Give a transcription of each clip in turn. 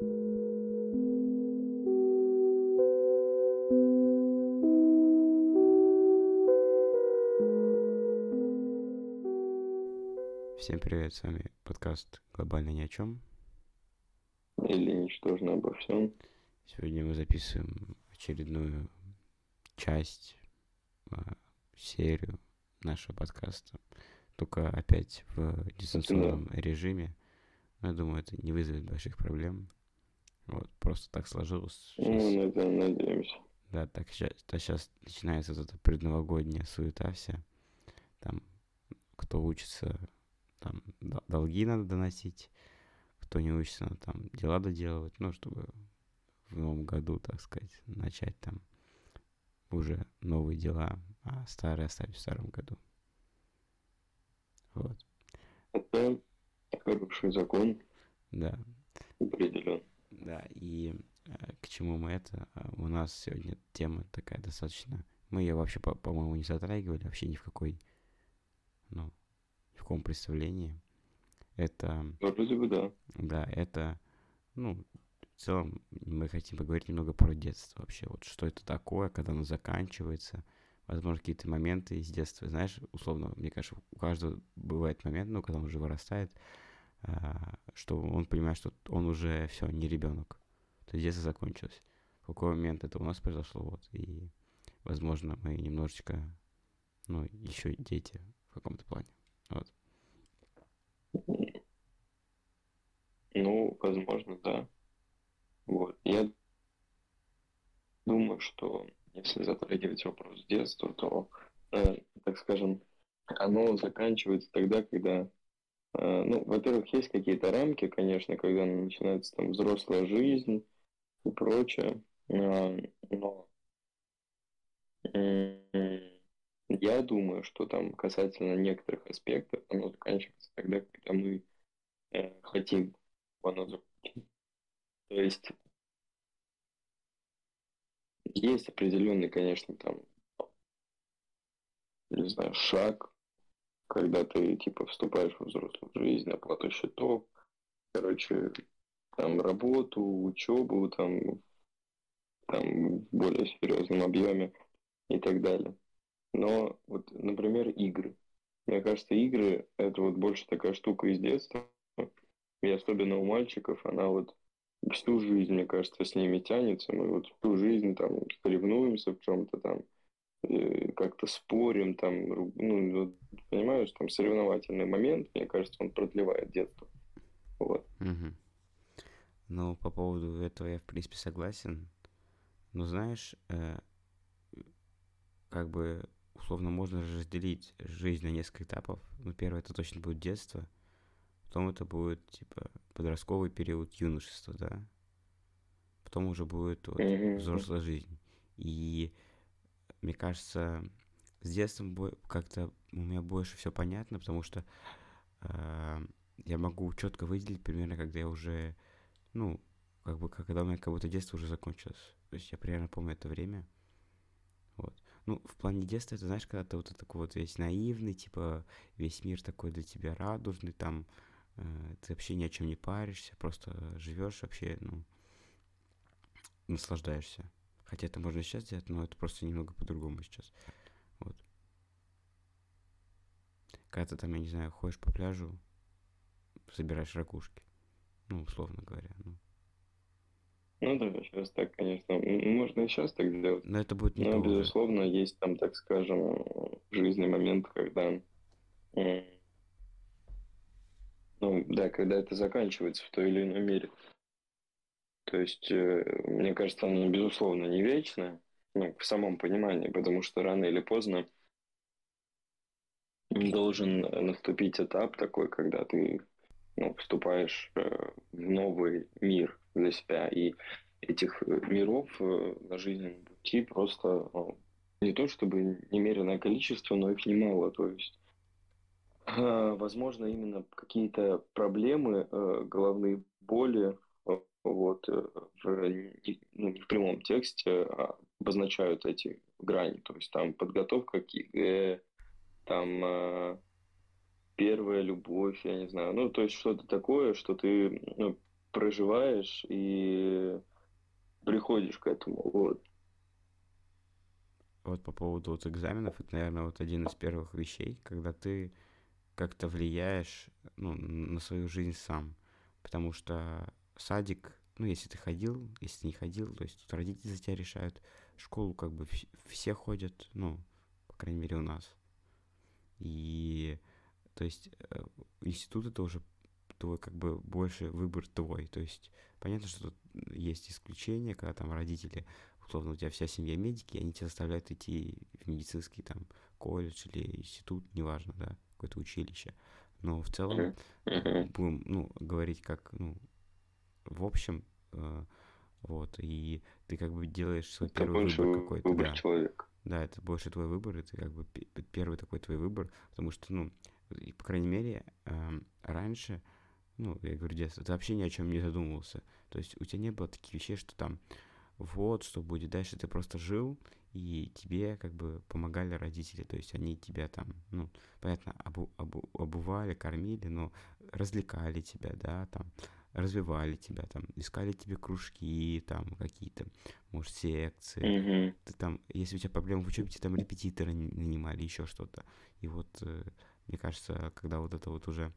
Всем привет, с вами подкаст «Глобально ни о чем». Или «Ничтожно обо всем». Сегодня мы записываем очередную часть, а, серию нашего подкаста. Только опять в дистанционном да. режиме. Я думаю, это не вызовет больших проблем. Вот, просто так сложилось. Сейчас... Ну, это надеемся. Да, так сейчас, сейчас начинается вот эта предновогодняя суета вся. Там, кто учится там долги надо доносить, кто не учится, надо там дела доделывать, ну, чтобы в новом году, так сказать, начать там уже новые дела, а старые оставить в старом году. Вот. Это хороший закон. Да. Определен. Да, и э, к это? А, у нас сегодня тема такая достаточно... Мы ее вообще, по- по-моему, не затрагивали вообще ни в какой, ну, в каком представлении. Это... Вроде бы да. Да, это, ну, в целом мы хотим поговорить немного про детство вообще. Вот что это такое, когда оно заканчивается. Возможно, какие-то моменты из детства. Знаешь, условно, мне кажется, у каждого бывает момент, ну, когда он уже вырастает, а, что он понимает, что он уже все, не ребенок. То есть детство закончилось. Какой момент это у нас произошло, вот. И, возможно, мы немножечко, ну, еще дети в каком-то плане. Вот. Ну, возможно, да. Вот. Я думаю, что если затрагивать вопрос детства, то, э, так скажем, оно заканчивается тогда, когда, э, ну, во-первых, есть какие-то рамки, конечно, когда начинается там взрослая жизнь и прочее, но э, я думаю, что там касательно некоторых аспектов, оно заканчивается тогда, когда мы э, хотим оно закончить. То есть есть определенный, конечно, там, не знаю, шаг, когда ты, типа, вступаешь в взрослую жизнь, оплату счетов, короче, там, работу, учебу, там, там, в более серьезном объеме и так далее. Но вот, например, игры. Мне кажется, игры — это вот больше такая штука из детства. И особенно у мальчиков она вот всю жизнь, мне кажется, с ними тянется. Мы вот всю жизнь там соревнуемся в чем-то там, э, как-то спорим там, ну, вот, понимаешь, там соревновательный момент, мне кажется, он продлевает детство. Вот. Угу. Ну, по поводу этого я, в принципе, согласен. Но знаешь, э, как бы условно можно разделить жизнь на несколько этапов. Ну, первое это точно будет детство, потом это будет типа подростковый период юношества, да. Потом уже будет вот, взрослая жизнь. И мне кажется, с детством как-то у меня больше все понятно, потому что э, я могу четко выделить примерно, когда я уже, ну, как бы, когда у меня как будто детство уже закончилось. То есть я примерно помню это время. Вот. Ну, в плане детства, это знаешь, когда ты вот такой вот весь наивный, типа, весь мир такой для тебя радужный, там, э, ты вообще ни о чем не паришься, просто живешь вообще, ну, наслаждаешься. Хотя это можно сейчас сделать, но это просто немного по-другому сейчас. Вот. Когда ты там, я не знаю, ходишь по пляжу, собираешь ракушки. Ну, условно говоря, ну. Ну да, сейчас так, конечно. Можно и сейчас так сделать. Но это будет не Но, безусловно, есть там, так скажем, в жизни момент, когда... Ну, да, когда это заканчивается в той или иной мере. То есть, э, мне кажется, оно, безусловно, не вечное, ну, в самом понимании, потому что рано или поздно должен наступить этап такой, когда ты ну, вступаешь э, в новый мир для себя. И этих э, миров э, на жизненном пути просто ну, не то чтобы немеренное количество, но их немало. То есть, возможно, именно какие-то проблемы, головные боли, вот, в, ну, не в прямом тексте а обозначают эти грани. То есть там подготовка к ЕГЭ, там первая любовь, я не знаю. Ну, то есть что-то такое, что ты ну, проживаешь и приходишь к этому. Вот. Вот по поводу вот экзаменов, это, наверное, вот один из первых вещей, когда ты как-то влияешь ну, на свою жизнь сам. Потому что садик, ну, если ты ходил, если ты не ходил, то есть тут родители за тебя решают. Школу как бы все ходят, ну, по крайней мере, у нас. И, то есть, э, институт это уже твой, как бы, больше выбор твой. То есть, понятно, что тут есть исключения, когда там родители, условно, у тебя вся семья медики, и они тебя заставляют идти в медицинский там колледж или институт, неважно, да, какое-то училище. Но в целом будем, ну, говорить как, ну, в общем, э, вот, и ты как бы делаешь свой это первый выбор какой-то. Выбор да. человека. Да, это больше твой выбор, это как бы первый такой твой выбор, потому что, ну, и, по крайней мере, э, раньше, ну, я говорю, детство, ты вообще ни о чем не задумывался. То есть у тебя не было таких вещей, что там, вот, что будет дальше, ты просто жил, и тебе как бы помогали родители, то есть они тебя там, ну, понятно, обу, обу, обували, кормили, но развлекали тебя, да, там, развивали тебя, там, искали тебе кружки, там, какие-то, может, секции. Mm-hmm. Ты там, если у тебя проблемы в учебе, тебе там репетитора нанимали, еще что-то. И вот, э, мне кажется, когда вот это вот уже...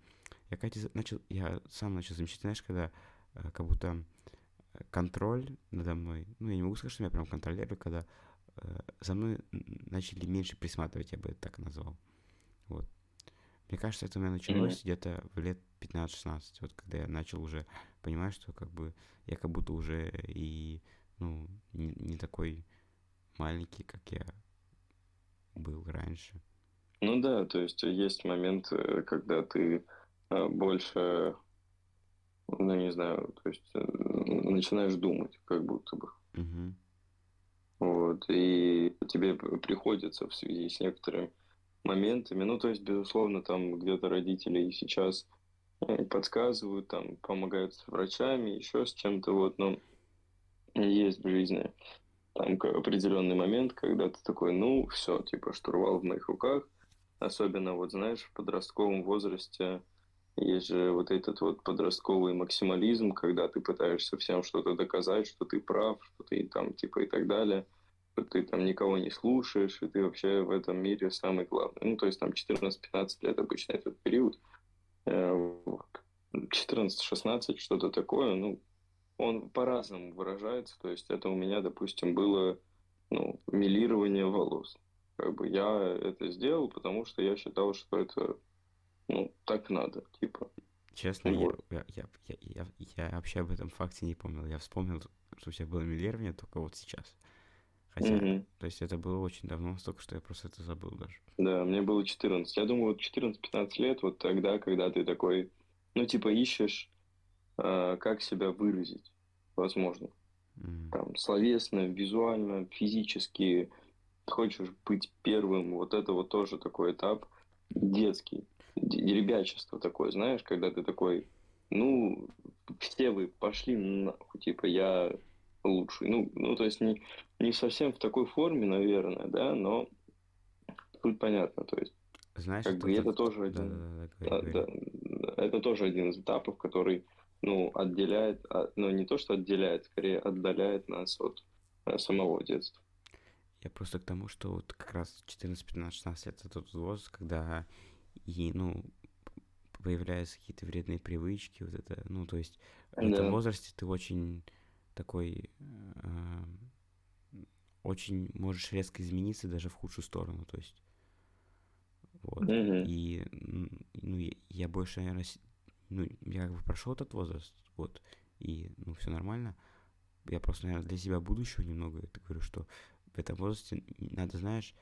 Я, Катя, начал, я сам начал замечать, знаешь, когда э, как будто контроль надо мной, ну, я не могу сказать, что меня прям контролируют, когда э, за мной начали меньше присматривать, я бы это так назвал. Вот. Мне кажется, это у меня началось mm-hmm. где-то в лет 15-16, вот когда я начал уже понимать, что как бы я как будто уже и, ну, не, не такой маленький, как я был раньше. Ну да, то есть есть момент, э, когда ты э, больше, ну не знаю, то есть начинаешь думать, как будто бы. Угу. Вот, и тебе приходится в связи с некоторыми моментами, ну, то есть, безусловно, там где-то родители и сейчас э, подсказывают, там, помогают с врачами, еще с чем-то, вот, но есть в жизни там определенный момент, когда ты такой, ну, все, типа, штурвал в моих руках, особенно, вот, знаешь, в подростковом возрасте есть же вот этот вот подростковый максимализм, когда ты пытаешься всем что-то доказать, что ты прав, что ты там типа и так далее, что ты там никого не слушаешь, и ты вообще в этом мире самый главный. Ну, то есть там 14-15 лет обычно этот период. 14-16, э, что-то такое, ну, он по-разному выражается. То есть это у меня, допустим, было ну, милирование волос. Как бы я это сделал, потому что я считал, что это ну, так надо, типа. Честно, вот. я, я, я, я, я вообще об этом факте не помнил. Я вспомнил, что у тебя было миллирование только вот сейчас. Хотя, mm-hmm. то есть это было очень давно, столько, что я просто это забыл даже. Да, мне было 14. Я думаю, вот 14-15 лет, вот тогда, когда ты такой, ну, типа, ищешь, э, как себя выразить, возможно. Mm-hmm. Там, словесно, визуально, физически. Хочешь быть первым, вот это вот тоже такой этап детский ребячество такое, знаешь, когда ты такой, ну, все вы пошли нахуй, типа, я лучший. Ну, ну то есть не, не совсем в такой форме, наверное, да, но тут понятно, то есть. Знаешь, как бы это тоже один, да, да, да, это тоже один из этапов, который, ну, отделяет, а, ну, не то, что отделяет, скорее отдаляет нас от э, самого детства. Я просто к тому, что вот как раз 14, 15, 16 лет это тот возраст, когда и, ну, появляются какие-то вредные привычки, вот это, ну, то есть в этом возрасте ты очень такой, э, очень можешь резко измениться даже в худшую сторону, то есть, вот, mm-hmm. и, ну, я, я больше, наверное, ну, я как бы прошел этот возраст, вот, и, ну, все нормально, я просто, наверное, для себя будущего немного это говорю, что в этом возрасте надо, знаешь,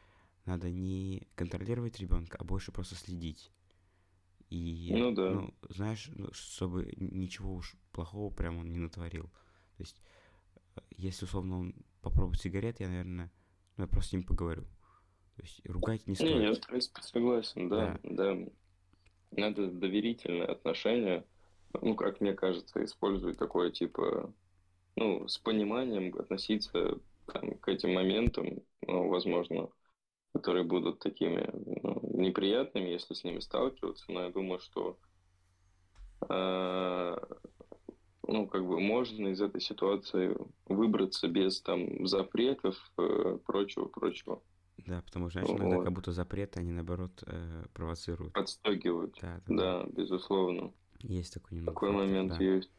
надо не контролировать ребенка, а больше просто следить. И, ну, да. ну, знаешь, ну, чтобы ничего уж плохого прям он не натворил. То есть, э, если, условно, он попробует сигарет, я, наверное, ну, я просто с ним поговорю. То есть, ругать не стоит. Не, я, в принципе, согласен, да, да. да. Надо доверительное отношение, ну, как мне кажется, использовать такое, типа, ну, с пониманием относиться там, к этим моментам, ну, возможно, которые будут такими ну, неприятными, если с ними сталкиваться, но я думаю, что э, ну, как бы можно из этой ситуации выбраться без там запретов, э, прочего, прочего. Да, потому что, иногда Вот. как будто запреты, они наоборот э, провоцируют. Подстегивают. Да, да, да. Да, безусловно. Есть такой немного Такой момент да. есть.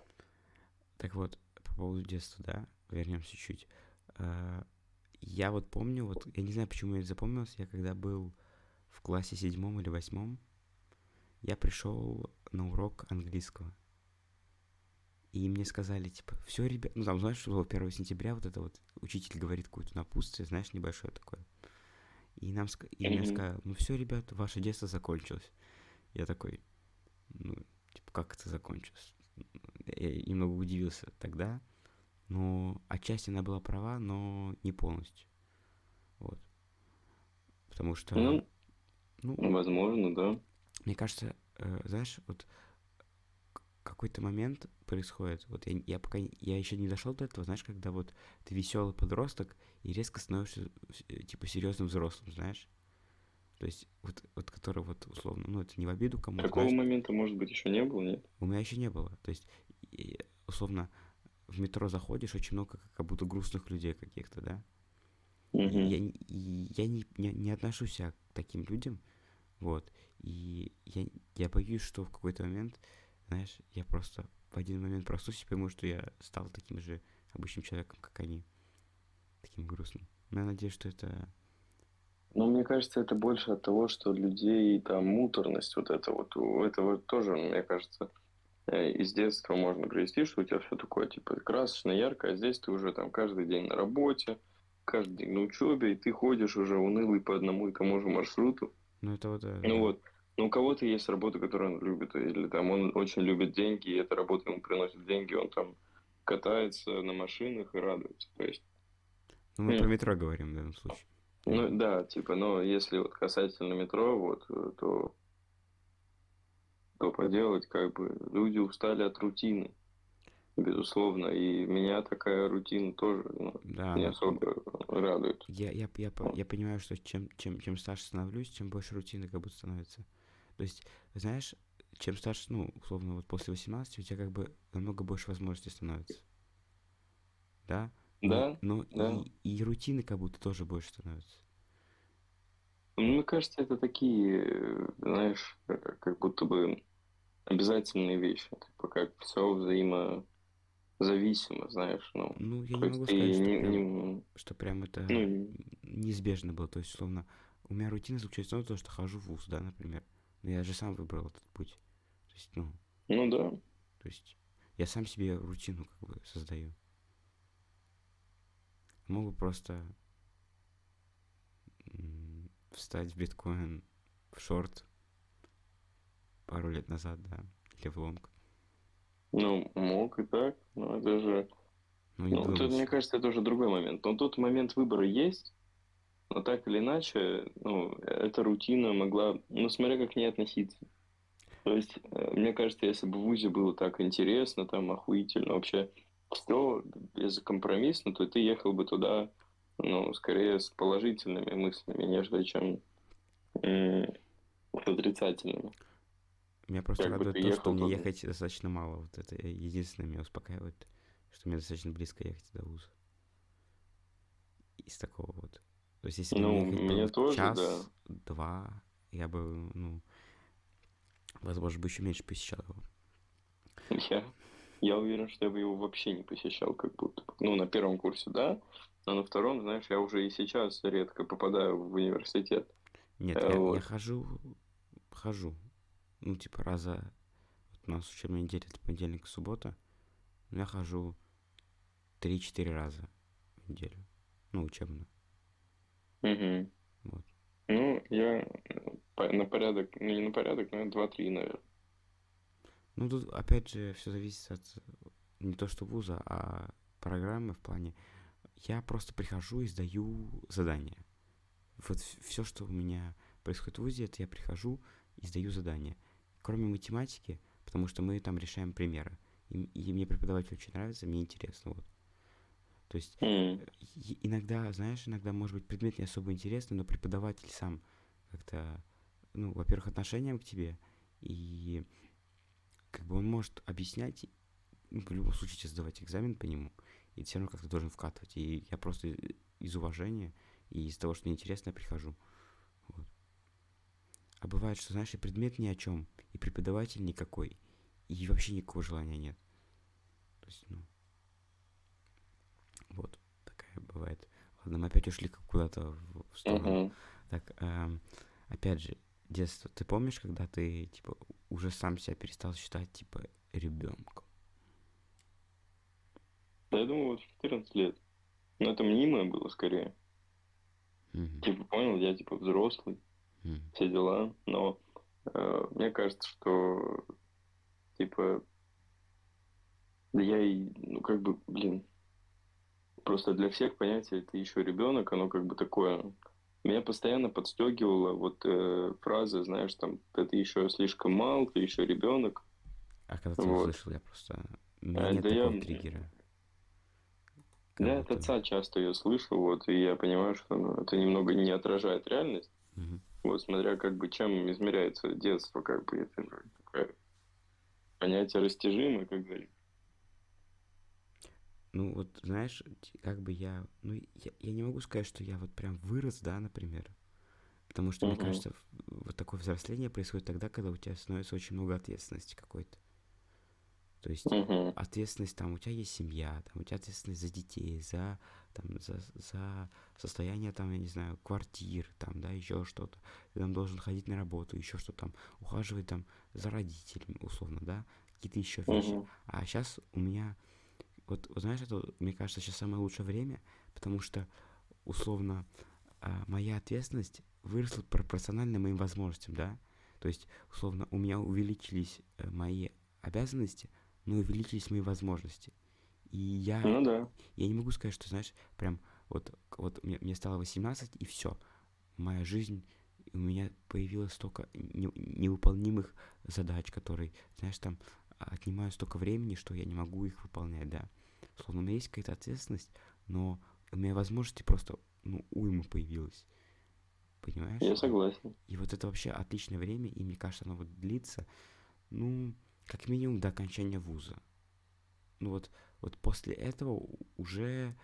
Так вот, по поводу детства, да, вернемся чуть. Э, Я вот помню, вот, я не знаю, почему я это запомнился, я когда был в классе седьмом или восьмом, я пришел на урок английского. И мне сказали, типа, все, ребят, ну там, знаешь, что было 1 сентября, вот это вот, учитель говорит какое-то напутствие, знаешь, небольшое такое. И нам, и мне сказали, ну все, ребят, ваше детство закончилось. Я такой, ну, типа, как это закончилось? Я немного удивился тогда, но отчасти она была права, но не полностью. Вот. Потому что, Ну, ну, возможно, да. мне кажется, э, знаешь, вот какой-то момент происходит. Вот я, я пока я еще не дошел до этого, знаешь, когда вот ты веселый подросток и резко становишься э, типа серьезным взрослым, знаешь. То есть вот, вот который вот условно, ну это не в обиду кому-то, Такого знаешь, момента, может быть, еще не было, нет? у меня еще не было. То есть условно в метро заходишь, очень много как, будто грустных людей каких-то, да. Мгм. я, и я не, не, не отношусь к таким людям, вот. И я, я боюсь, что в какой-то момент, знаешь, я просто в один момент проснусь и пойму, что я стал таким же обычным человеком, как они. Таким грустным. Но я надеюсь, что это... Ну, мне кажется, это больше от того, что людей там муторность вот это вот, у этого тоже, мне кажется, из детства можно привести, что у тебя все такое, типа, красочно, ярко, а здесь ты уже там каждый день на работе, каждый день на учебе, и ты ходишь уже унылый по одному и тому же маршруту. Ну, это вот... э, Ну вот, но у кого-то есть работа, которую он любит, или там он очень любит деньги, и эта работа ему приносит деньги, он там катается на машинах и радуется. То есть, Ну, мы про метро говорим в данном случае. ну да, типа, но если вот касательно метро, вот, э, то, то поделать, как бы, люди устали от рутины, безусловно, и меня такая рутина тоже ну, Да, не ну, особо радует. Я, я, я, по- я понимаю, что чем, чем, чем старше становлюсь, тем больше рутины как будто становится. То есть, знаешь, чем старше, ну, условно, вот после 18 у тебя как бы намного больше возможностей становится. Да? Но- Да, Но да. и, и рутины как будто тоже больше становятся. Ну, Мне кажется, это такие, э, знаешь, э, как будто бы обязательные вещи. Типа как все взаимозависимо, знаешь. Ну, Ну, я не могу сказать, что не- прям, не- что прям это ну, неизбежно было. То есть, условно, у меня рутина заключается в том, что хожу в ВУЗ, да, например. Но я же сам выбрал этот путь. То есть, ну, ну да. То есть я сам себе рутину как бы создаю. Могу просто встать в биткоин в шорт пару лет назад, да, или в лонг. Ну, мог и так, но это же... Ну, Ну, тут, мне кажется, это уже другой момент. Но тут момент выбора есть, но так или иначе, ну, эта рутина могла, ну, смотря как к ней относиться. То есть, э, мне кажется, если бы в ВУЗе было так интересно, там, охуительно, вообще все безкомпромиссно, то ты ехал бы туда, ну, скорее с положительными мыслями, нежели чем с отрицательными. Меня просто как радует то, что мне туда. ехать достаточно мало. Вот это единственное меня успокаивает, что мне достаточно близко ехать до вуза. Из такого вот. То есть, если бы Ну, мне ехать тоже, час, да. два, я бы, ну, возможно, бы еще меньше посещал его. Я, я уверен, что я бы его вообще не посещал, как будто. Ну, на первом курсе, да, но на втором, знаешь, я уже и сейчас редко попадаю в университет. Нет, Э, я, я вот. хожу, хожу. Ну, типа, раза... Вот у нас учебная неделя, это понедельник и суббота. Я хожу 3-4 раза в неделю. Ну, учебную. Мгм. Вот. Ну, я на порядок, ну, не на порядок, но два-три, наверное. Ну, тут, опять же, все зависит от не то что вуза, а программы в плане... Я просто прихожу и сдаю задания. Вот все, что у меня происходит в ВУЗе, это я прихожу и сдаю задания. Кроме математики, потому что мы там решаем примеры. И, и мне преподаватель очень нравится, мне интересно. Вот. То есть и- иногда, знаешь, иногда, может быть, предмет не особо интересный, но преподаватель сам как-то, ну, во-первых, отношением к тебе, и как бы он может объяснять ну, в любом случае тебе сдавать экзамен по нему, и все равно как-то должен вкатывать. И я просто из уважения и из того, что мне интересно, я прихожу. Вот. А бывает, что, знаешь, и предмет ни о чем, и преподаватель никакой, и вообще никакого желания нет. То есть, ну, вот, такая бывает. Ладно, мы опять ушли куда-то в сторону. Uh-huh. Так, эм, опять же, детство. Ты помнишь, когда ты, типа, уже сам себя перестал считать, типа, ребенком? Да, я думаю, вот в 14 лет. Но это мнимое было скорее. Mm-hmm. Типа, понял, я, типа, взрослый, mm-hmm. все дела. Но э, мне кажется, что, типа, да я и, ну, как бы, блин, просто для всех понятие ты еще ребенок, оно как бы такое меня постоянно подстегивала вот э, фраза, знаешь, там, ты еще слишком мал, ты еще ребенок. А когда ты вот. услышал, я просто... Меня а, нет да такого я... триггера. Я от отца часто ее слышу, вот, и я понимаю, что ну, это немного не отражает реальность. Угу. Вот, смотря как бы чем измеряется детство, как бы это такое понятие растяжимое, как говорится. Ну, вот, знаешь, как бы я... Ну, я, я не могу сказать, что я вот прям вырос, да, например. Потому что, uh-huh. мне кажется, вот такое взросление происходит тогда, когда у тебя становится очень много ответственности какой-то. То есть uh-huh. ответственность там, у тебя есть семья, там, у тебя ответственность за детей, за, там, за, за состояние, там, я не знаю, квартир, там, да, еще что-то. Ты там должен ходить на работу, еще что-то там, ухаживать там за родителями, условно, да, какие-то еще вещи. Uh-huh. А сейчас у меня вот, знаешь, это, мне кажется, сейчас самое лучшее время, потому что, условно, а, моя ответственность выросла пропорционально моим возможностям, да? То есть, условно, у меня увеличились э, мои обязанности, но увеличились мои возможности. И я, ну, да. я не могу сказать, что, знаешь, прям вот, вот мне, мне стало 18, и все. Моя жизнь, у меня появилось столько не, невыполнимых задач, которые, знаешь, там отнимают столько времени, что я не могу их выполнять, да. Словно у меня есть какая-то ответственность, но у меня возможности просто, ну, уйма появилась. Понимаешь? Я согласен. И вот это вообще отличное время, и мне кажется, оно вот длится, ну, как минимум до окончания вуза. Ну вот, вот после этого уже,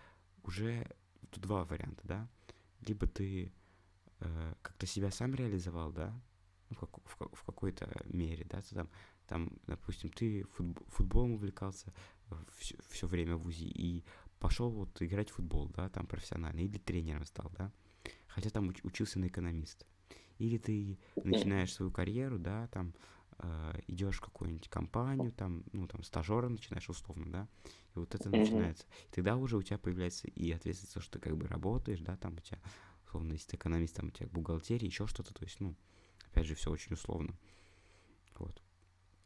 уже тут два варианта, да. Либо ты э, как-то себя сам реализовал, да, ну, в, как, в, в какой-то мере, да, ты там, там, допустим, ты футбол, футболом увлекался, все, все время в УЗИ и пошел вот играть в футбол, да, там профессионально, или тренером стал, да, хотя там уч- учился на экономиста. Или ты начинаешь свою карьеру, да, там э, идешь в какую-нибудь компанию, там, ну, там, стажером начинаешь условно, да, и вот это начинается. И тогда уже у тебя появляется и ответственность, что ты как бы работаешь, да, там у тебя, условно, если ты экономист, там у тебя бухгалтерия, еще что-то, то есть, ну, опять же, все очень условно. Вот.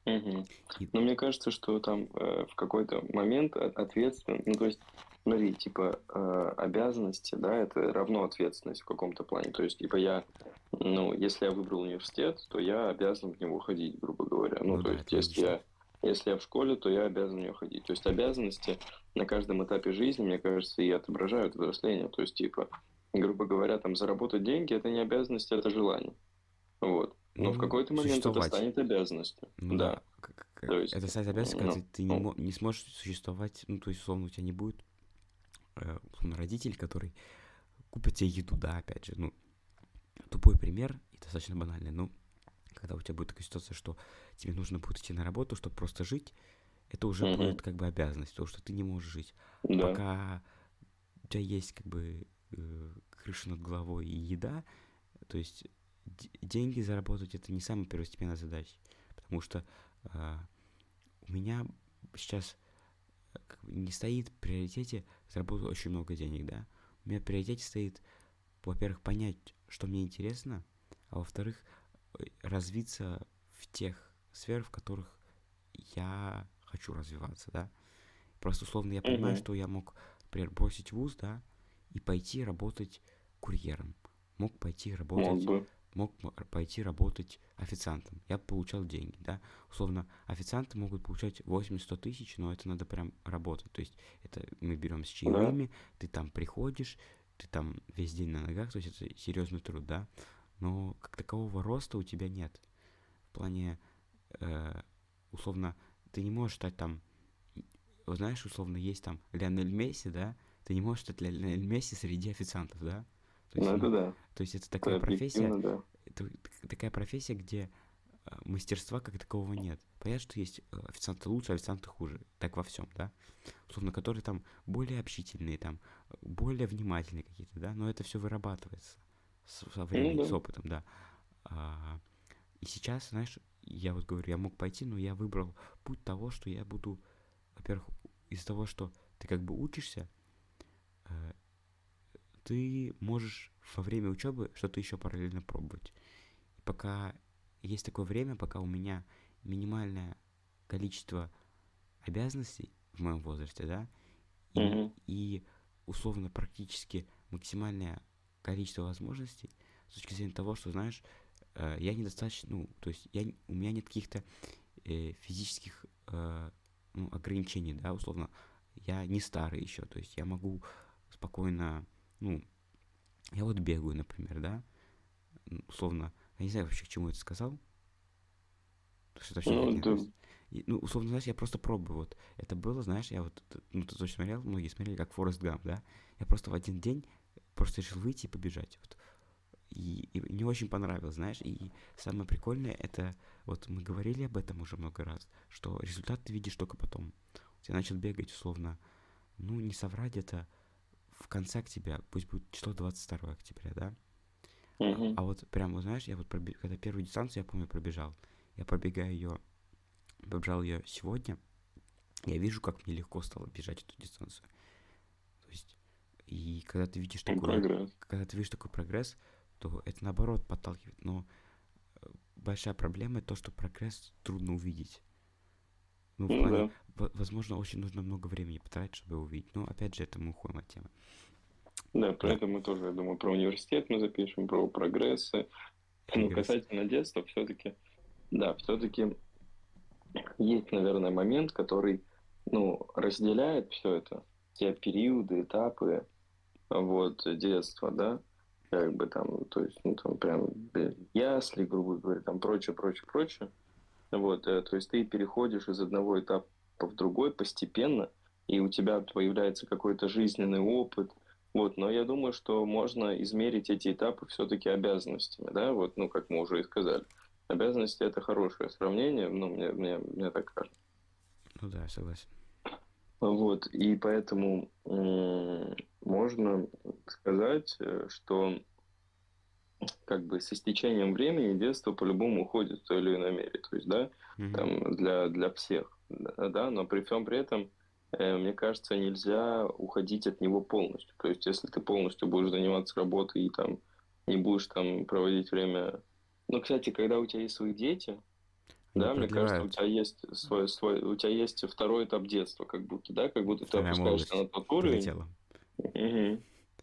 Угу. Но мне кажется, что там э, в какой-то момент ответственность, ну то есть, смотри, типа э, обязанности, да, это равно ответственность в каком-то плане. То есть, типа я, ну, если я выбрал университет, то я обязан в него ходить, грубо говоря. Ну, ну то да, есть, если я, если я в школе, то я обязан в него ходить. То есть обязанности на каждом этапе жизни, мне кажется, и отображают взросление. То есть, типа, грубо говоря, там заработать деньги это не обязанность, это желание. Вот. Но в какой-то момент это станет обязанностью. Ну, да. да. То есть, это станет обязанностью, когда ну, ты ну. Не, не сможешь существовать, ну, то есть, условно, у тебя не будет э, условно, родитель, который купит тебе еду, да, опять же, ну, тупой пример и достаточно банальный, ну, когда у тебя будет такая ситуация, что тебе нужно будет идти на работу, чтобы просто жить, это уже mm-hmm. будет как бы обязанность, потому что ты не можешь жить. Да. Пока у тебя есть как бы э, крыша над головой и еда, то есть деньги заработать это не самая первостепенная задача, потому что э, у меня сейчас э, не стоит в приоритете заработать очень много денег, да. У меня в приоритете стоит, во-первых, понять, что мне интересно, а во-вторых, э, развиться в тех сферах, в которых я хочу развиваться, да. Просто условно я понимаю, mm-hmm. что я мог, например, бросить вуз, да, и пойти работать курьером. Мог пойти работать мог бы мог пойти работать официантом. Я получал деньги, да. Условно, официанты могут получать 80-100 тысяч, но это надо прям работать. То есть это мы берем с чаевыми, да. ты там приходишь, ты там весь день на ногах, то есть это серьезный труд, да. Но как такового роста у тебя нет. В плане, э, условно, ты не можешь стать там знаешь, условно, есть там Леонель Месси, да, ты не можешь стать Леонель Месси среди официантов, да? То есть, ну, это да. То есть это такая это профессия, да. это такая профессия, где э, мастерства как такового нет. Понятно, что есть э, официанты лучше, официанты хуже. Так во всем, да? Условно, которые там более общительные, там, более внимательные какие-то, да? Но это все вырабатывается со временем, ну, да. с опытом, да. А, и сейчас, знаешь, я вот говорю, я мог пойти, но я выбрал путь того, что я буду, во-первых, из-за того, что ты как бы учишься, э, ты можешь во время учебы что-то еще параллельно пробовать. И пока есть такое время, пока у меня минимальное количество обязанностей в моем возрасте, да, и, mm-hmm. и условно практически максимальное количество возможностей с точки зрения того, что, знаешь, э, я недостаточно, ну, то есть я, у меня нет каких-то э, физических э, ну, ограничений, да, условно, я не старый еще, то есть я могу спокойно, ну, я вот бегаю, например, да, условно, я не знаю вообще, к чему это сказал, что это вообще ну, да. И, ну, условно, знаешь, я просто пробую, вот, это было, знаешь, я вот, ну, ты точно смотрел, многие смотрели, как Форест Гамп, да, я просто в один день просто решил выйти и побежать, вот, и, и мне очень понравилось, знаешь, и самое прикольное, это, вот мы говорили об этом уже много раз, что результат ты видишь только потом, я начал бегать, условно, ну, не соврать, это в конце октября, пусть будет число 22 октября, да? Uh-huh. А, вот прям, вот, знаешь, я вот, пробег, когда первую дистанцию, я помню, пробежал, я пробегаю ее, пробежал ее сегодня, я вижу, как мне легко стало бежать эту дистанцию. То есть, и когда ты видишь такой, прогресс. когда ты видишь такой прогресс, то это наоборот подталкивает. Но э, большая проблема то, что прогресс трудно увидеть. Ну, ну плане, да. возможно, очень нужно много времени потратить, чтобы увидеть. Но опять же, это от темы. Да, про да. это мы тоже, я думаю, про университет мы запишем, про прогрессы. Ну, касательно детства, все-таки, да, все-таки есть, наверное, момент, который, ну, разделяет все это, те периоды, этапы, вот, детства, да, как бы там, то есть, ну, там прям ясли, грубо говоря, там прочее, прочее, прочее. Вот, э, то есть ты переходишь из одного этапа в другой постепенно, и у тебя появляется какой-то жизненный опыт. Вот, но я думаю, что можно измерить эти этапы все-таки обязанностями, да, вот, ну, как мы уже и сказали. Обязанности это хорошее сравнение, ну, мне, мне, мне так кажется. Ну да, согласен. Вот, и поэтому можно сказать, э, что как бы с истечением времени детство по-любому уходит в той или иной мере. То есть, да, mm-hmm. там для, для всех. Да, но при всем при этом, э, мне кажется, нельзя уходить от него полностью. То есть, если ты полностью будешь заниматься работой и там не будешь там проводить время. Ну, кстати, когда у тебя есть свои дети, не да, мне кажется, у тебя есть свой, свой, у тебя есть второй этап детства, как будто, да, как будто ты опускаешься на тот уровень. Угу.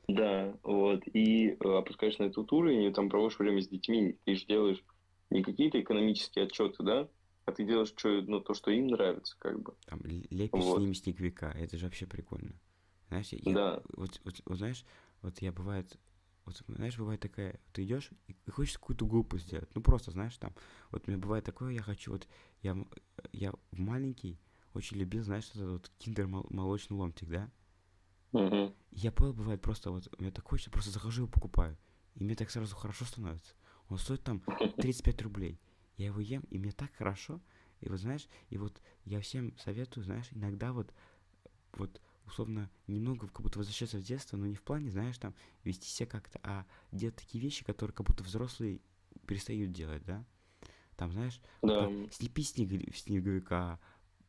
Да, вот. И э, опускаешь на этот уровень, и там проводишь время с детьми. Ты же делаешь не какие-то экономические отчеты, да, а ты делаешь что, ну, то, что им нравится, как бы. Там лепишь вот. с ними снеговика, это же вообще прикольно. Знаешь, я, да. вот, вот, вот, знаешь, вот я бывает, вот, знаешь, бывает такая, ты идешь и хочешь какую-то глупость сделать, ну просто, знаешь, там, вот у меня бывает такое, я хочу, вот, я, я маленький очень любил, знаешь, этот вот киндер молочный ломтик, да, Угу. Я понял, бывает просто вот, мне так хочется, просто захожу и покупаю. И мне так сразу хорошо становится. Он стоит там 35 рублей. Я его ем, и мне так хорошо. И вот знаешь, и вот я всем советую, знаешь, иногда вот, вот условно немного как будто возвращаться в детство, но не в плане, знаешь, там вести себя как-то, а делать такие вещи, которые как будто взрослые перестают делать, да? Там, знаешь, да. слепить снег, снеговика,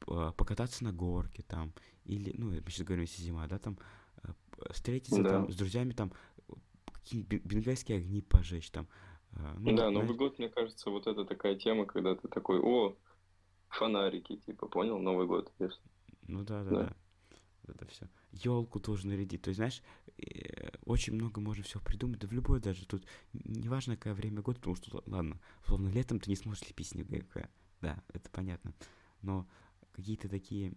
покататься на горке там, или, ну, мы сейчас говорим, если зима, да, там, э, встретиться да. там с друзьями, там, бенгальские огни пожечь там. А, ну, да, Новый год, мне кажется, вот это такая тема, когда ты такой, о, фонарики, типа, понял, Новый год, если. Ну да, да, да. да. Это все. Елку тоже нарядить. То есть, знаешь, э, очень много можно всего придумать. Да в любой даже. Тут неважно, какое время года, потому что, ладно, словно летом ты не сможешь лепить снеговика. Да, это понятно. Но какие-то такие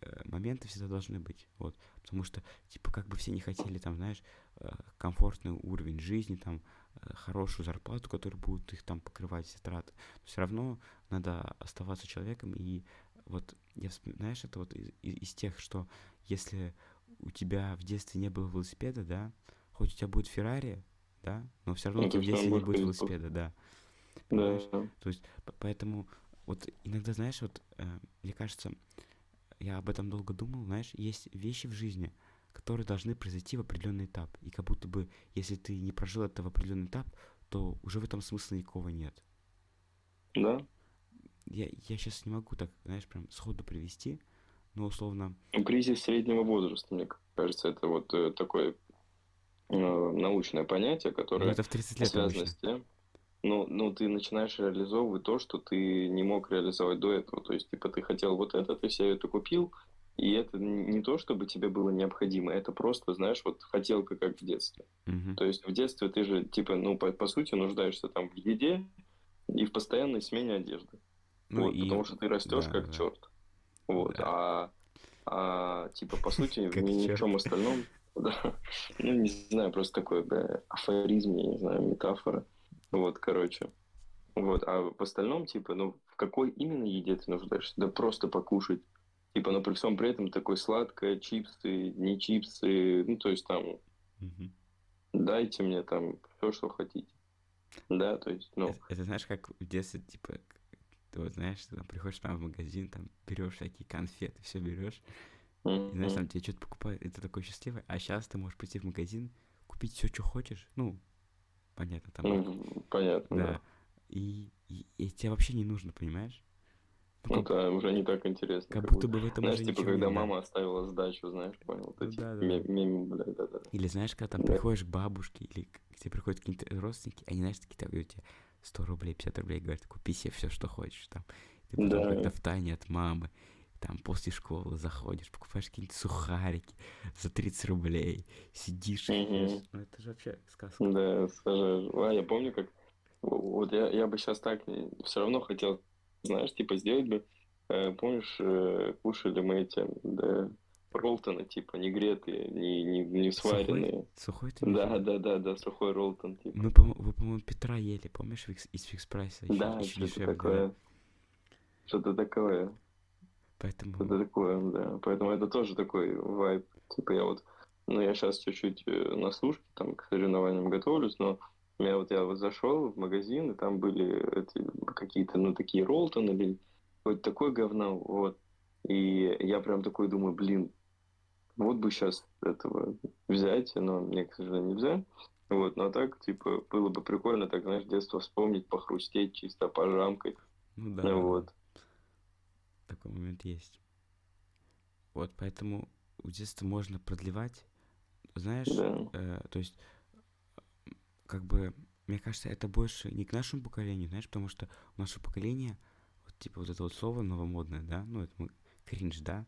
э, моменты всегда должны быть, вот, потому что, типа, как бы все не хотели, там, знаешь, э, комфортный уровень жизни, там, э, хорошую зарплату, которая будет их там покрывать все траты, все равно надо оставаться человеком и вот, я знаешь, это вот из, из тех, что если у тебя в детстве не было велосипеда, да, хоть у тебя будет Феррари, да, но все равно Ну, у тебя ты в детстве не будет велосипеда, да. Да. Понимаешь? То есть, поэтому вот иногда, знаешь, вот мне кажется, я об этом долго думал, знаешь, есть вещи в жизни, которые должны произойти в определенный этап. И как будто бы, если ты не прожил это в определенный этап, то уже в этом смысла никакого нет. Да. Я, я сейчас не могу так, знаешь, прям сходу привести, но условно, Ну, кризис среднего возраста, мне кажется, это вот э, такое э, научное понятие, ну, которое это в 30 лет связано обычно. с тем, ну, ну, ты начинаешь реализовывать то, что ты не мог реализовать до этого. То есть, типа, ты хотел вот это, ты себе это купил, и это не то, чтобы тебе было необходимо, это просто, знаешь, вот хотелка, как в детстве. Мгм. То есть в детстве ты же, типа, ну, по, по сути, нуждаешься там в еде и в постоянной смене одежды. Ну вот, и потому что ты растешь да, как да. черт. Вот, Да. а, а, типа, по сути, ни, в чёрт. чем остальном, да, ну, не знаю, просто такой, да, афоризм, я не знаю, метафора. Вот, короче. Вот, а в остальном, типа, ну, в какой именно еде ты нуждаешься? Да просто покушать. Типа, но при всем при этом такой сладкое, чипсы, не чипсы, ну, то есть там, Мгм. дайте мне там все, что хотите. Да, то есть, ну, Это, это знаешь, как в детстве, типа, ты вот знаешь, ты там приходишь прямо в магазин, там берешь всякие конфеты, все берешь, и знаешь, там тебе что-то покупают, и ты такой счастливый, а сейчас ты можешь прийти в магазин, купить все, что хочешь, ну, понятно, там, Мгм, понятно, да, да. и, и, и тебе вообще не нужно, понимаешь? Ну, Ну, как, это уже не так интересно. как как будто бы в этом Знаешь, типа, когда да. мама оставила сдачу, знаешь, понял? Вот Ну эти да, да, ме- да. мем- бля, да, да. Или знаешь, когда там Да. приходишь к бабушке, или к тебе приходят какие-то родственники, они, знаешь, такие там тебе 100 рублей, 50 рублей, говорят, купи себе все, что хочешь, там. Ты потом Да. как-то в тайне от мамы, там, после школы заходишь, покупаешь какие-нибудь сухарики за 30 рублей, сидишь ешь. Ну, это же вообще сказка. Да, сажаешь. А, я помню, как... Вот я, я бы сейчас так все равно хотел, знаешь, типа, сделать бы... э, Помнишь, э, кушали мы эти, да, роллтоны, типа, не гретые, не, не, не сваренные. Сухой ты имеешь в Да, да, да, да, сухой роллтон, типа. Мы, по вы, по-моему, Петра ели, помнишь, из фикс прайса? Еще, Да, еще что-то такое. Что-то такое. Поэтому, Что-то такое, да. Поэтому это тоже такой вайб. Типа я вот, ну я сейчас чуть-чуть э, на службе, там к соревнованиям готовлюсь, но я вот я вот зашел в магазин, и там были эти какие-то, ну, такие роллтоны или вот такое говно, вот. И я прям такой думаю, блин, вот бы сейчас этого взять, но мне, к сожалению, нельзя. Вот, но так, типа, было бы прикольно, так, знаешь, детство вспомнить, похрустеть чисто, пожамкать. ну Ну да. вот. Такой момент есть. Вот, поэтому в детстве можно продлевать, знаешь, Да. э, то есть, как бы, мне кажется, это больше не к нашему поколению, знаешь, потому что у нашего поколения, вот, типа, вот это вот слово новомодное, да, ну, это мы- кринж, да,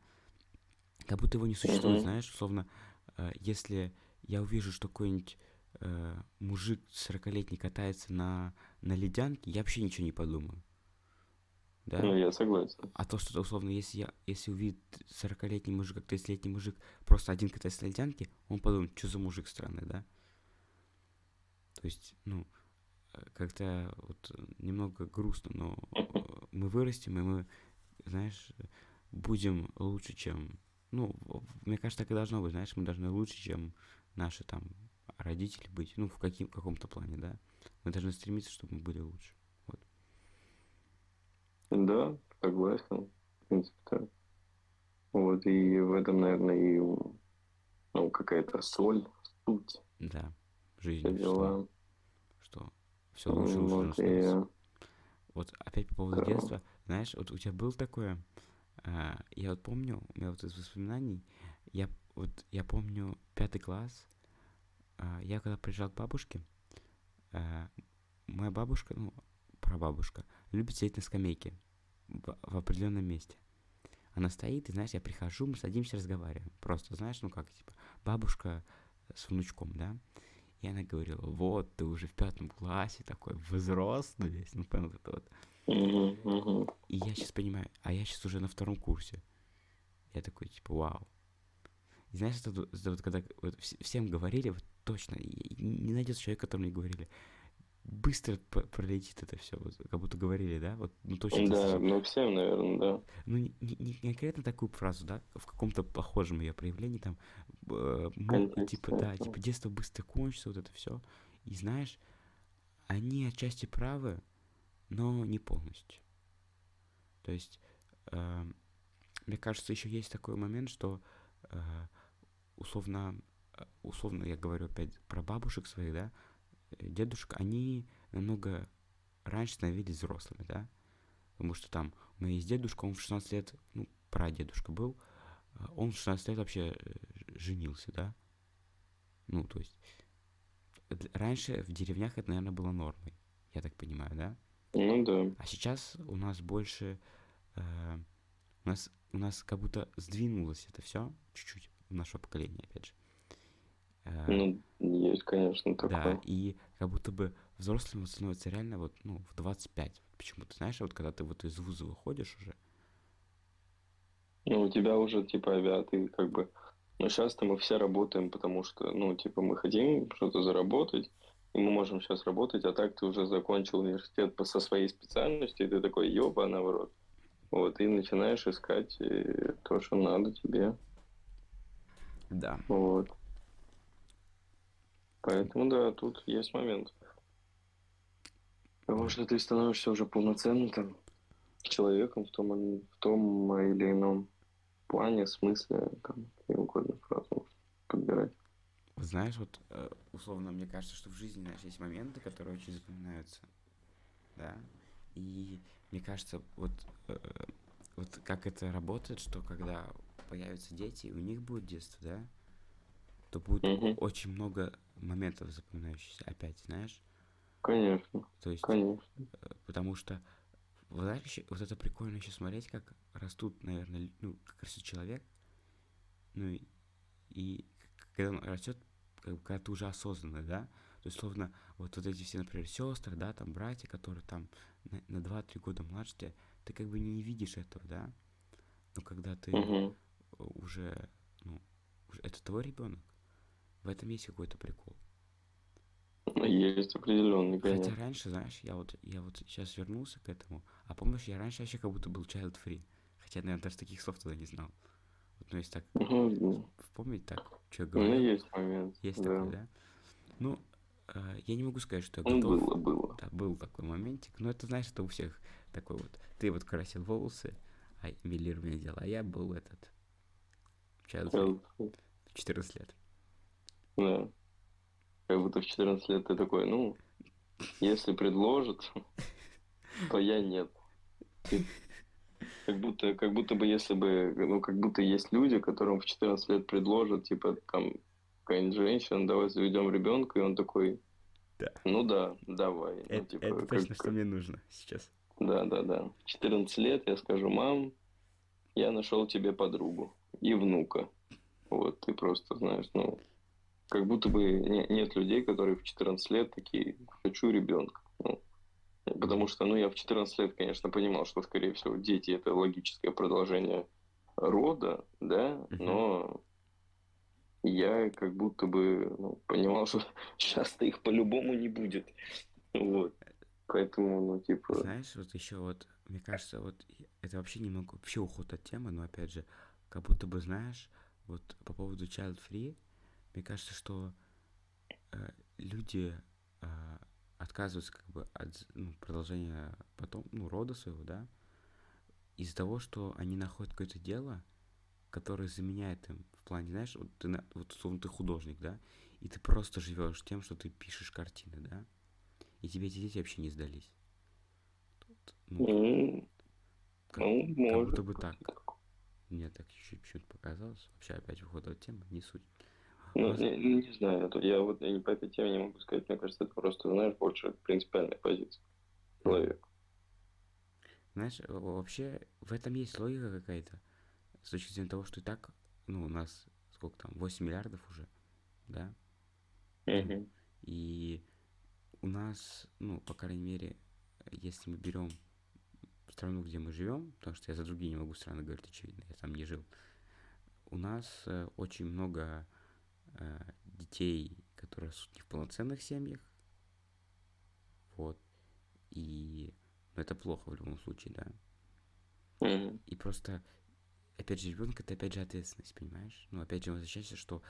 как будто его не существует, Мгм. знаешь, условно, э, если я увижу, что какой-нибудь э, мужик 40-летний катается на, на ледянке, я вообще ничего не подумаю. Да? Ну, я согласен. А то, что условно, если я, если увидит 40-летний мужик, как 30-летний мужик, просто один катается на ледянке, он подумает, что за мужик странный, да? То есть, ну, как-то вот немного грустно, но э, мы вырастем, и мы, знаешь, будем лучше, чем... Ну, в- мне кажется, так и должно быть, знаешь, мы должны лучше, чем наши там родители быть, ну, в каким, каком-то плане, да? Мы должны стремиться, чтобы мы были лучше. Да, согласен. В принципе, так. Вот, и в этом, наверное, и ну, какая-то соль, суть, Да, в все что, дела. что все лучше лучше Вот, должно и. Вот опять по поводу да. детства, знаешь, вот у тебя было такое, а, я вот помню, у меня вот из воспоминаний, я вот я помню пятый класс, а, я когда приезжал к бабушке, а, моя бабушка, ну, прабабушка, любит сидеть на скамейке в, в определенном месте. Она стоит, и, знаешь, я прихожу, мы садимся, разговариваем. Просто, знаешь, ну как, типа, бабушка с внучком, да? И она говорила, вот, ты уже в пятом классе такой взрослый весь, ну, понял, это вот. И я сейчас понимаю, а я сейчас уже на втором курсе. Я такой, типа, вау. И знаешь, это, это вот когда вот вс- всем говорили, вот точно, не найдется человека, которому не говорили, быстро пролетит это все, вот, как будто говорили, да? Вот, ну, точно. Да, ну, всем, наверное, да. Ну, не, не, не конкретно такую фразу, да, в каком-то похожем ее проявлении, там, э, мог, типа, да, типа, детство быстро кончится, вот это все. И знаешь, они отчасти правы, но не полностью. То есть, э, мне кажется, еще есть такой момент, что э, условно, э, условно я говорю опять про бабушек своих, да, дедушек, они намного раньше становились взрослыми, да, потому что там у меня есть дедушка, он в 16 лет, ну, прадедушка был, э, он в 16 лет вообще э, женился, да, ну, то есть, раньше в деревнях это, наверное, было нормой, я так понимаю, да? Ну, да. А сейчас у нас больше, э, у нас, у нас как будто сдвинулось это все чуть-чуть, в наше поколение, опять же. Э, ну, есть, конечно, такое. Да, и как будто бы взрослым становится реально вот, ну, в 25. Почему-то, знаешь, вот когда ты вот из вуза выходишь уже. Ну, у тебя уже, типа, авиа, ты как бы... Ну, сейчас-то мы все работаем, потому что, ну, типа, мы хотим что-то заработать, и мы можем сейчас работать, а так ты уже закончил университет по, со своей специальностью, и ты такой, ёба, наоборот. Вот, и начинаешь искать э, то, что надо тебе. Да. Вот. Поэтому, да, тут есть момент. Потому что ты становишься уже полноценным там, человеком в том, в том или ином плане, смысле, там, какие угодно фразы подбирать. Знаешь, вот э, условно, мне кажется, что в жизни, знаешь, есть моменты, которые очень запоминаются, да, и мне кажется, вот, э, вот как это работает, что когда появятся дети, у них будет детство, да, то будет mm-hmm. очень много моментов запоминающихся опять, знаешь? Конечно. То есть, конечно. Э, потому что знаешь, вот это прикольно еще смотреть, как растут, наверное, ну, как растет человек, ну и, и когда он растет, как бы, когда ты уже осознанный, да, то есть, словно, вот, вот эти все, например, сестры, да, там, братья, которые там на, на 2-3 года младше тебя, ты как бы не видишь этого, да, но когда ты угу. уже, ну, это твой ребенок, в этом есть какой-то прикол. Ну, есть определенный, конечно. Хотя раньше, знаешь, я вот, я вот сейчас вернулся к этому, а помнишь, я раньше вообще как будто был child free. Хотя, наверное, даже таких слов тогда не знал. Вот, ну, если так угу. вспомнить так, что я говорю. Ну, есть момент. Есть да. такой, да? Ну, э, я не могу сказать, что я ну, готов. Было, было. Да, был такой моментик. Но это, знаешь, это у всех такой вот. Ты вот красил волосы, а милирование делал, а я был этот child free. 14 лет. Да. Как будто в 14 лет ты такой, ну, если предложат, то я нет. как будто, как будто бы если бы, ну, как будто есть люди, которым в 14 лет предложат, типа, там, какая-нибудь женщина, давай заведем ребенка, и он такой, да. ну да, давай. Это, ну, типа, это как, точно, что мне нужно сейчас. Да, да, да. В 14 лет я скажу, мам, я нашел тебе подругу и внука. Вот, ты просто знаешь, ну, как будто бы не, нет людей, которые в 14 лет такие, хочу ребенка. Ну, потому что, ну, я в 14 лет, конечно, понимал, что, скорее всего, дети – это логическое продолжение рода, да, но я как будто бы ну, понимал, что часто их по-любому не будет. Вот. Поэтому, ну, типа... Знаешь, вот еще вот, мне кажется, вот это вообще немного, вообще уход от темы, но, опять же, как будто бы, знаешь, вот по поводу child free, мне кажется, что э, люди э, отказываются как бы от ну, продолжения потом, ну, рода своего, да, из-за того, что они находят какое-то дело, которое заменяет им в плане, знаешь, вот ты, вот, условно, ты художник, да, и ты просто живешь тем, что ты пишешь картины, да, и тебе эти дети вообще не сдались. Ну, mm, как, ну, как может. будто бы так. Мне так чуть-чуть показалось. Вообще опять выходит от темы, не суть. Ну, не, не знаю, я вот я по этой теме не могу сказать, мне кажется, это просто, знаешь, больше принципиальная позиция человека. Знаешь, вообще в этом есть логика какая-то, с точки зрения того, что и так, ну, у нас сколько там, 8 миллиардов уже, да? Mm-hmm. И у нас, ну, по крайней мере, если мы берем страну, где мы живем, потому что я за другие не могу страны говорить, очевидно, я там не жил, у нас э, очень много детей, которые растут не в полноценных семьях, Вот. И ну, это плохо в любом случае, да. И просто, опять же, ребенок это опять же ответственность, понимаешь? Ну, опять же, возвращайся, что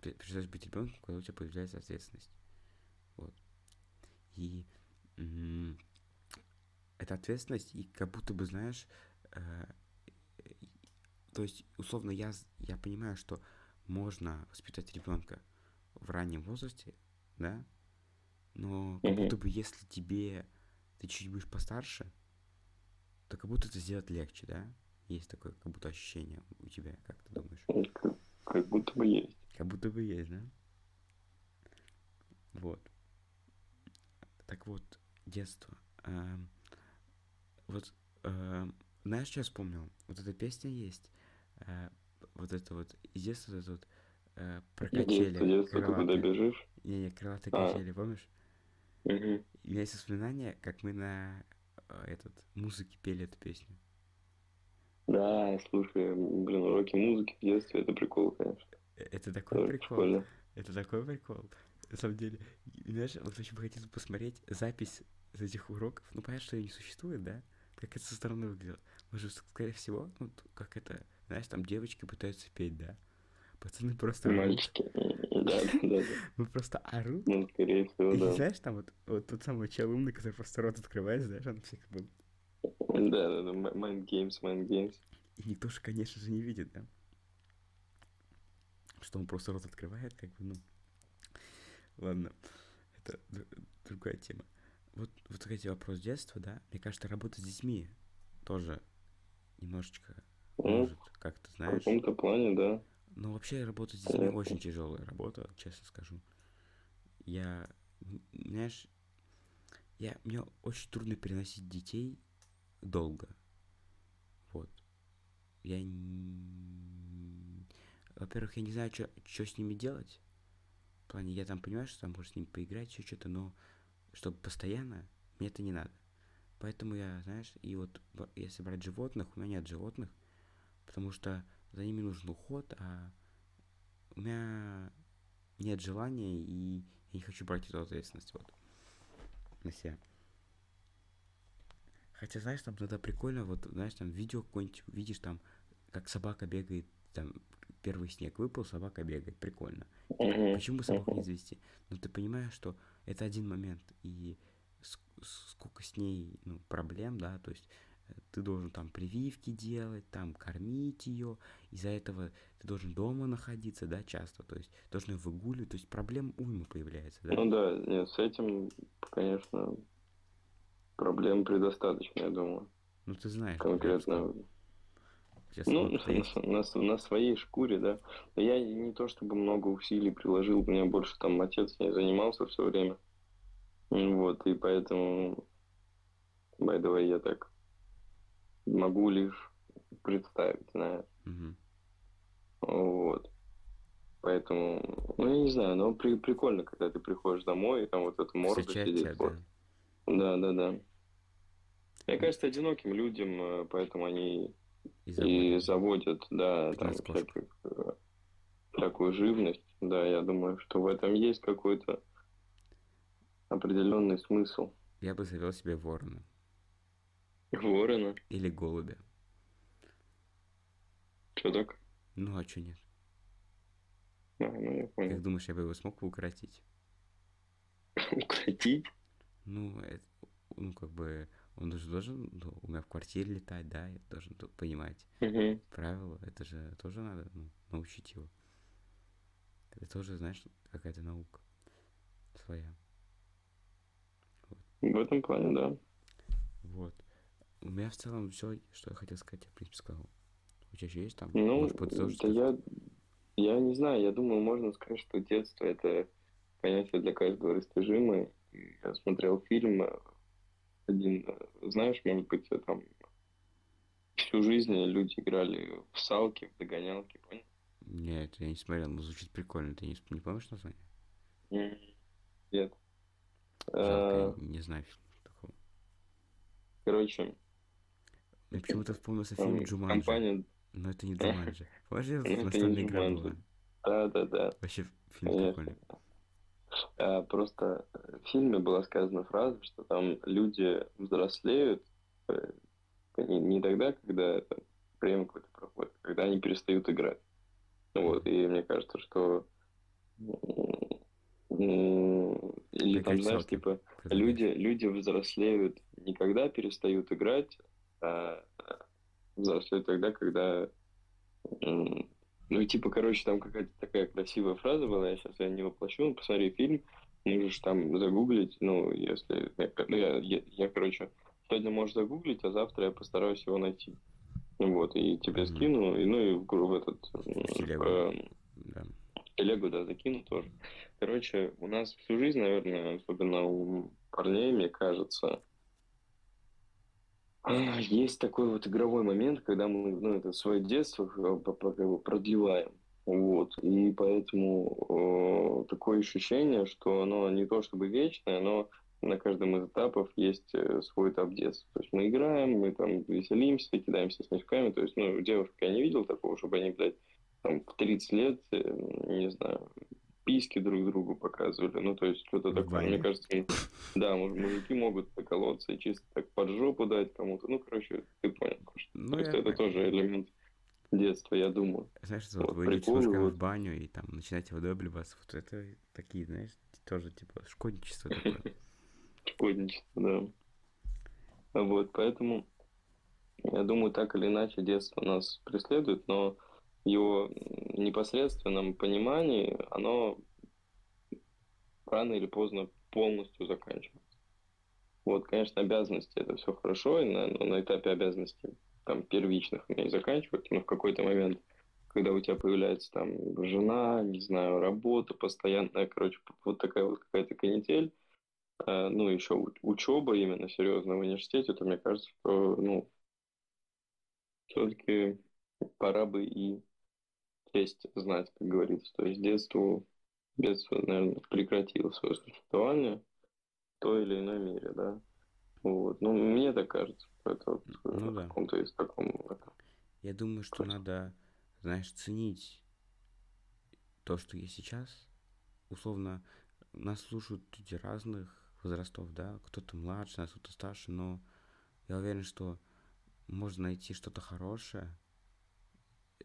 ты перестаешь быть ребенком, когда у тебя появляется ответственность. Вот. И м, эта ответственность, и как будто бы, знаешь, э, то есть, условно, я, я понимаю, что можно воспитать ребенка в раннем возрасте, да, но как будто бы если тебе ты чуть будешь постарше, то как будто это сделать легче, да? Есть такое как будто ощущение у тебя, как ты думаешь? Как, как будто бы есть. Как будто бы есть, да? Вот. Так вот, детство. Эм, вот, эм, знаешь, что я вспомнил? Вот эта песня есть. э, вот это вот, из детства вот это вот, э, про качели. Детство, детство, крылатые. бежишь? Не-не, крылатые А. качели, помнишь? И у меня есть воспоминания, как мы на э, этот музыке пели эту песню. Да, слушай, блин, уроки музыки в детстве, это прикол, конечно. Э, Это такой Тоже прикол. прикольно. Это такой прикол. На самом деле, знаешь, вот очень бы хотелось посмотреть запись из этих уроков. Ну, понятно, что ее не существует, да? Как это со стороны выглядело. Может, скорее всего, ну, как это, знаешь, там девочки пытаются петь, да? Пацаны просто. Мальчики. Да, да, да. да. Ну, просто орут. Ну, скорее всего, да. знаешь, там вот, вот тот самый чел умный, который просто рот открывает, знаешь, он всех был. Да, да, да. Mind games, mind games. И никто же, конечно же, не видит, да? Что он просто рот открывает, как бы, ну... Ладно, это другая тема. Вот, вот эти вопрос детства, да? Мне кажется, работа с детьми тоже немножечко Ну, может, как ты в знаешь. каком-то плане, да. Но вообще работа с детьми Конечно. очень тяжелая работа, честно скажу. Я, знаешь, я, мне очень трудно переносить детей долго. Вот. Я, во-первых, я не знаю, что с ними делать. В плане, я там понимаю, что там может с ними поиграть, еще что-то, но чтобы постоянно, мне это не надо. Поэтому я, знаешь, и вот если брать животных, у меня нет животных, потому что за ними нужен уход, а у меня нет желания, и я не хочу брать эту ответственность вот на себя. Хотя, знаешь, там иногда прикольно, вот, знаешь, там видео какое-нибудь видишь, там, как собака бегает, там, первый снег выпал, собака бегает, прикольно. Почему бы собаку не завести? Но ты понимаешь, что это один момент, и сколько с ней ну, проблем, да, то есть ты должен там прививки делать, там кормить ее, из-за этого ты должен дома находиться, да, часто, то есть должен выгуливать, то есть проблем уйма появляется, да. Ну да, нет, с этим, конечно, проблем предостаточно, я думаю. Ну ты знаешь, Конкретно. сейчас Ну, на, на- на своей шкуре, да. Но я не то чтобы много усилий приложил, у меня больше там отец не занимался все время. Вот, и поэтому, by the way, я так могу лишь представить, знаешь. Мгм. Вот. Поэтому, ну, я не знаю, но при, прикольно, когда ты приходишь домой, и там вот эта морда Встречать сидит. тебя, да, Да, да. Мне кажется, одиноким людям, э, поэтому они и и забота. заводят, да, там всяких, э, всякую живность. Да, я думаю, что в этом есть какой-то определенный смысл. Я бы завел себе ворона Ворона, или голубя. что так? Ну, а что нет? А, ну я Как понял. думаешь, я бы его смог укоротить? Укротить? Ну, это, ну, как бы, он же должен ну, у меня в квартире летать, да, я должен понимать Мгм. правила, это же тоже надо ну, научить его. Это тоже, знаешь, какая-то наука своя. В этом плане, да. Вот. У меня в целом все, что я хотел сказать, я, в принципе, сказал. У тебя еще есть там? Ну, Может, да я, я не знаю, я думаю, можно сказать, что детство это понятие для каждого растяжимое. Я смотрел фильм э, один, э, знаешь, может быть, э, там всю жизнь люди играли в салки, в догонялки, понял? Нет, я не смотрел, но звучит прикольно. Ты не, не помнишь название? Нет. Жалко, Э, я не знаю фильма такого. Короче, Мне почему-то вспомнился там фильм Джуманджи. компания... Но это не Джуманджи. Ну, это не настольная игра была? Да, да, да. Вообще фильм прикольный. А, просто в фильме была сказана фраза, что там люди взрослеют э, не, не тогда, когда там, время какое-то проходит, а когда они перестают играть. Вот, и мне кажется, что или там, знаешь, типа, люди, люди взрослеют не когда перестают играть, а взрослеют тогда, когда ну, типа, короче, там какая-то такая красивая фраза была, я сейчас я не воплощу, ну, посмотри фильм, можешь там загуглить, ну, если... Ну, я, я, я, короче, сегодня можешь загуглить, а завтра я постараюсь его найти. Вот, и тебе mm-hmm. скину, и, ну, и в, в этот... Телегу. В, да. Телегу, да, закину тоже. Короче, у нас всю жизнь, наверное, особенно у парней, мне кажется, есть такой вот игровой момент, когда мы ну, это свое детство э, продлеваем. Вот. И поэтому э, такое ощущение, что оно не то чтобы вечное, но на каждом из этапов есть э, свой этап детства. То есть мы играем, мы там веселимся, кидаемся снежками. То есть, ну, девушек я не видел такого, чтобы они, блядь, там в 30 лет, э, не знаю, письки друг другу показывали. Ну, то есть, что-то такое. Мне кажется, да, мужики могут поколоться и чисто так под жопу дать кому-то. Ну, короче, ты понял. Ну, то есть, это тоже элемент детства, я думаю. Знаешь, вот, вот вы идете в баню и там начинаете выдобливаться. Вот это такие, знаешь, тоже типа шкодничество такое. Шкодничество, да. Вот, поэтому я думаю, так или иначе детство нас преследует, но его непосредственном понимании оно рано или поздно полностью заканчивается. Вот, конечно, обязанности это все хорошо, и на, на этапе обязанностей там первичных они заканчиваются, но в какой-то момент, когда у тебя появляется там жена, не знаю, работа постоянная, короче, вот такая вот какая-то канитель, э, ну, еще учеба именно серьезно в университете, то мне кажется, что, ну, все-таки пора бы и честь знать, как говорится. То есть детство, детство, наверное, прекратило свое существование в той или иной мере, да. Вот. Ну, мне так кажется. Это вот ну, да. в каком-то есть таком... Я думаю, что Хоть... надо, знаешь, ценить то, что есть сейчас. Условно, нас слушают люди разных возрастов, да, кто-то младше, кто-то старше, но я уверен, что можно найти что-то хорошее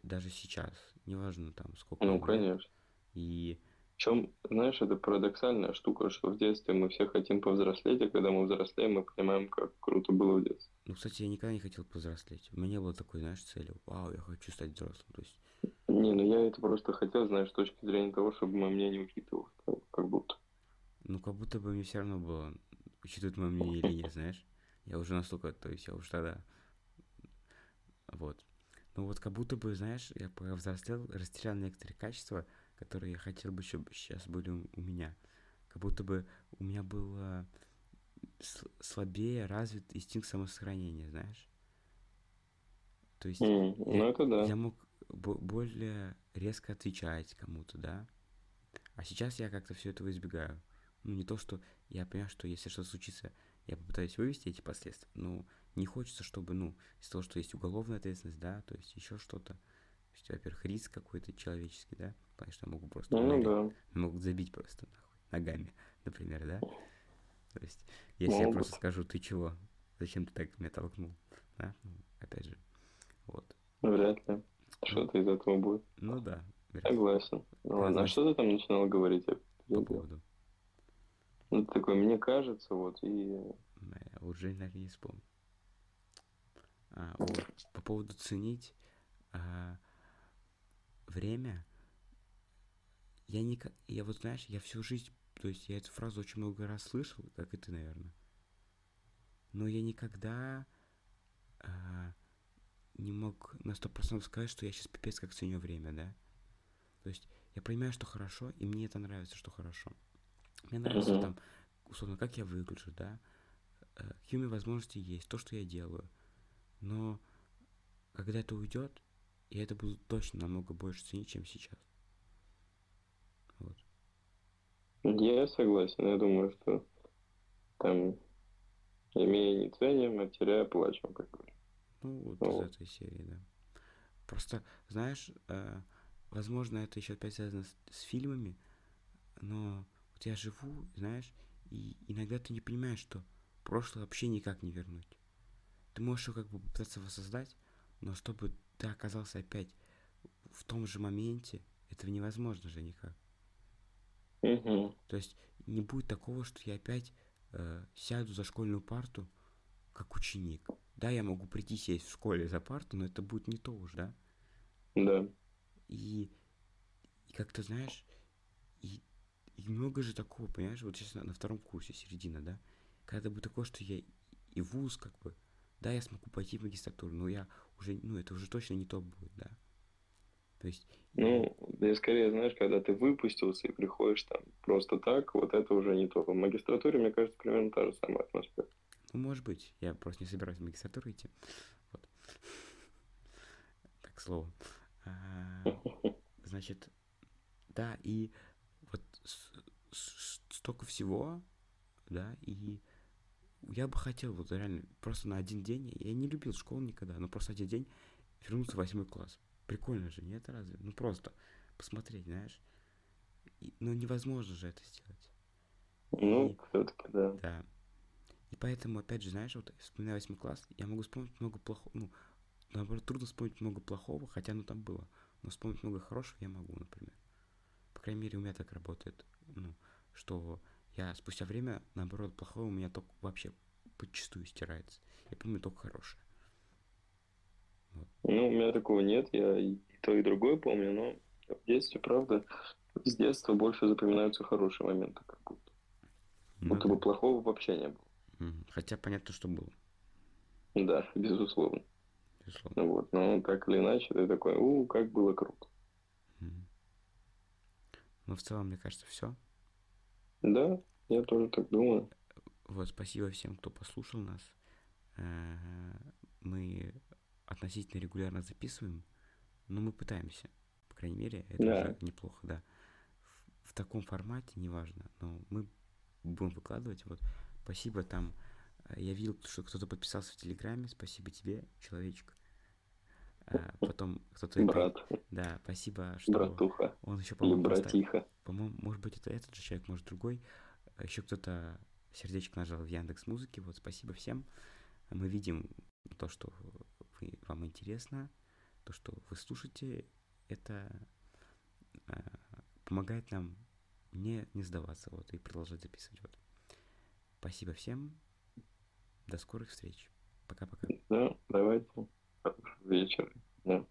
даже сейчас неважно там сколько. Ну, конечно. И... Причем, знаешь, это парадоксальная штука, что в детстве мы все хотим повзрослеть, а когда мы взрослеем, мы понимаем, как круто было в детстве. Ну, кстати, я никогда не хотел повзрослеть. У меня не было такой, знаешь, цели. Вау, я хочу стать взрослым. То есть... Не, ну я это просто хотел, знаешь, с точки зрения того, чтобы мое мнение учитывалось, как будто. Ну, как будто бы мне все равно было, учитывать мое мнение или нет, знаешь. Я уже настолько, то есть я уже тогда... Вот. Ну вот как будто бы, знаешь, я повзрослел, растерял некоторые качества, которые я хотел бы, чтобы сейчас были у меня. Как будто бы у меня было слабее развит инстинкт самосохранения, знаешь. То есть mm, я, ну это да. я мог более резко отвечать кому-то, да. А сейчас я как-то все этого избегаю. Ну, не то, что я понимаю, что если что-то случится, я попытаюсь вывести эти последствия. Ну, не хочется, чтобы, ну, из того, что есть уголовная ответственность, да, то есть еще что-то. То есть, во-первых, риск какой-то человеческий, да, потому что могут просто ну, да. могут забить просто нахуй, ногами, например, да. То есть, если могут. я просто скажу, ты чего, зачем ты так меня толкнул, да, ну, опять же, вот. Вряд ли. Что-то из этого будет. Ну да. Согласен. Ну ладно, а что ты там начинал говорить? По поводу? Ну, такой, мне кажется, вот, и... Я уже, наверное, не вспомню. А, вот. По поводу ценить а, время, я не... Я вот, знаешь, я всю жизнь... То есть я эту фразу очень много раз слышал, как и ты, наверное. Но я никогда а, не мог на сто процентов сказать, что я сейчас пипец как ценю время, да? То есть я понимаю, что хорошо, и мне это нравится, что хорошо. Мне нравится uh-huh. там, условно, как я выгляжу, да, э, какие у меня возможности есть, то, что я делаю. Но когда это уйдет, я это буду точно намного больше ценить, чем сейчас. Вот. Я согласен. Я думаю, что там имея не ценим, а теряя плачем, как говорится. Ну, вот ну. из этой серии, да. Просто, знаешь, э, возможно, это еще опять связано с, с фильмами, но вот я живу, знаешь, и иногда ты не понимаешь, что прошлое вообще никак не вернуть. Ты можешь его как бы попытаться воссоздать, но чтобы ты оказался опять в том же моменте, этого невозможно же никак. Угу. То есть не будет такого, что я опять э, сяду за школьную парту как ученик. Да, я могу прийти сесть в школе за парту, но это будет не то уже, да? Да. И, и как ты знаешь, и, и много же такого, понимаешь, вот сейчас на, на втором курсе, середина, да? Когда будет такое, что я и вуз, как бы, да, я смогу пойти в магистратуру, но я уже, ну, это уже точно не то будет, да? То есть... Ну, и скорее, знаешь, когда ты выпустился и приходишь там просто так, вот это уже не то. В магистратуре, мне кажется, примерно та же самая атмосфера. Ну, может быть. Я просто не собираюсь в магистратуру идти. Вот. Так, к слову. А, значит, да, и вот столько всего, да, и я бы хотел вот реально просто на один день, я не любил школу никогда, но просто один день вернуться в восьмой класс. Прикольно же, нет разве? Ну просто посмотреть, знаешь. И, ну невозможно же это сделать. Ну, все-таки, да. Да. И поэтому, опять же, знаешь, вот вспоминая восьмой класс, я могу вспомнить много плохого, ну, наоборот, трудно вспомнить много плохого, хотя оно там было. Но вспомнить много хорошего я могу, например. По крайней мере, у меня так работает. Ну, что я спустя время, наоборот, плохое у меня только вообще подчастую стирается. Я помню только хорошее. Вот. Ну, у меня такого нет, я и то, и другое помню, но в детстве, правда, с детства больше запоминаются хорошие моменты, как будто. Ну, будто бы плохого вообще не было. Хотя понятно, что было. Да, безусловно. безусловно. Вот, но так или иначе, ты такой, у, как было круто. Ну, в целом, мне кажется, все. Да, я тоже так думаю. Вот, спасибо всем, кто послушал нас. Э, мы относительно регулярно записываем, но мы пытаемся. По крайней мере, это да. уже неплохо, да. В, в таком формате, неважно, но мы будем выкладывать. Вот, спасибо там. Я видел, что кто-то подписался в Телеграме. Спасибо тебе, человечек. А, потом кто-то... Брат. Да, спасибо, что... Братуха. Он еще, по-моему, братиха. По-моему, может быть, это этот же человек, может, другой. А еще кто-то сердечко нажал в Яндекс Музыке. Вот, спасибо всем. Мы видим то, что вы, вам интересно, то, что вы слушаете, это э, помогает нам не, не сдаваться вот, и продолжать записывать. Вот. Спасибо всем. До скорых встреч. Пока-пока. Да, давайте. Хорошего вечера. Да.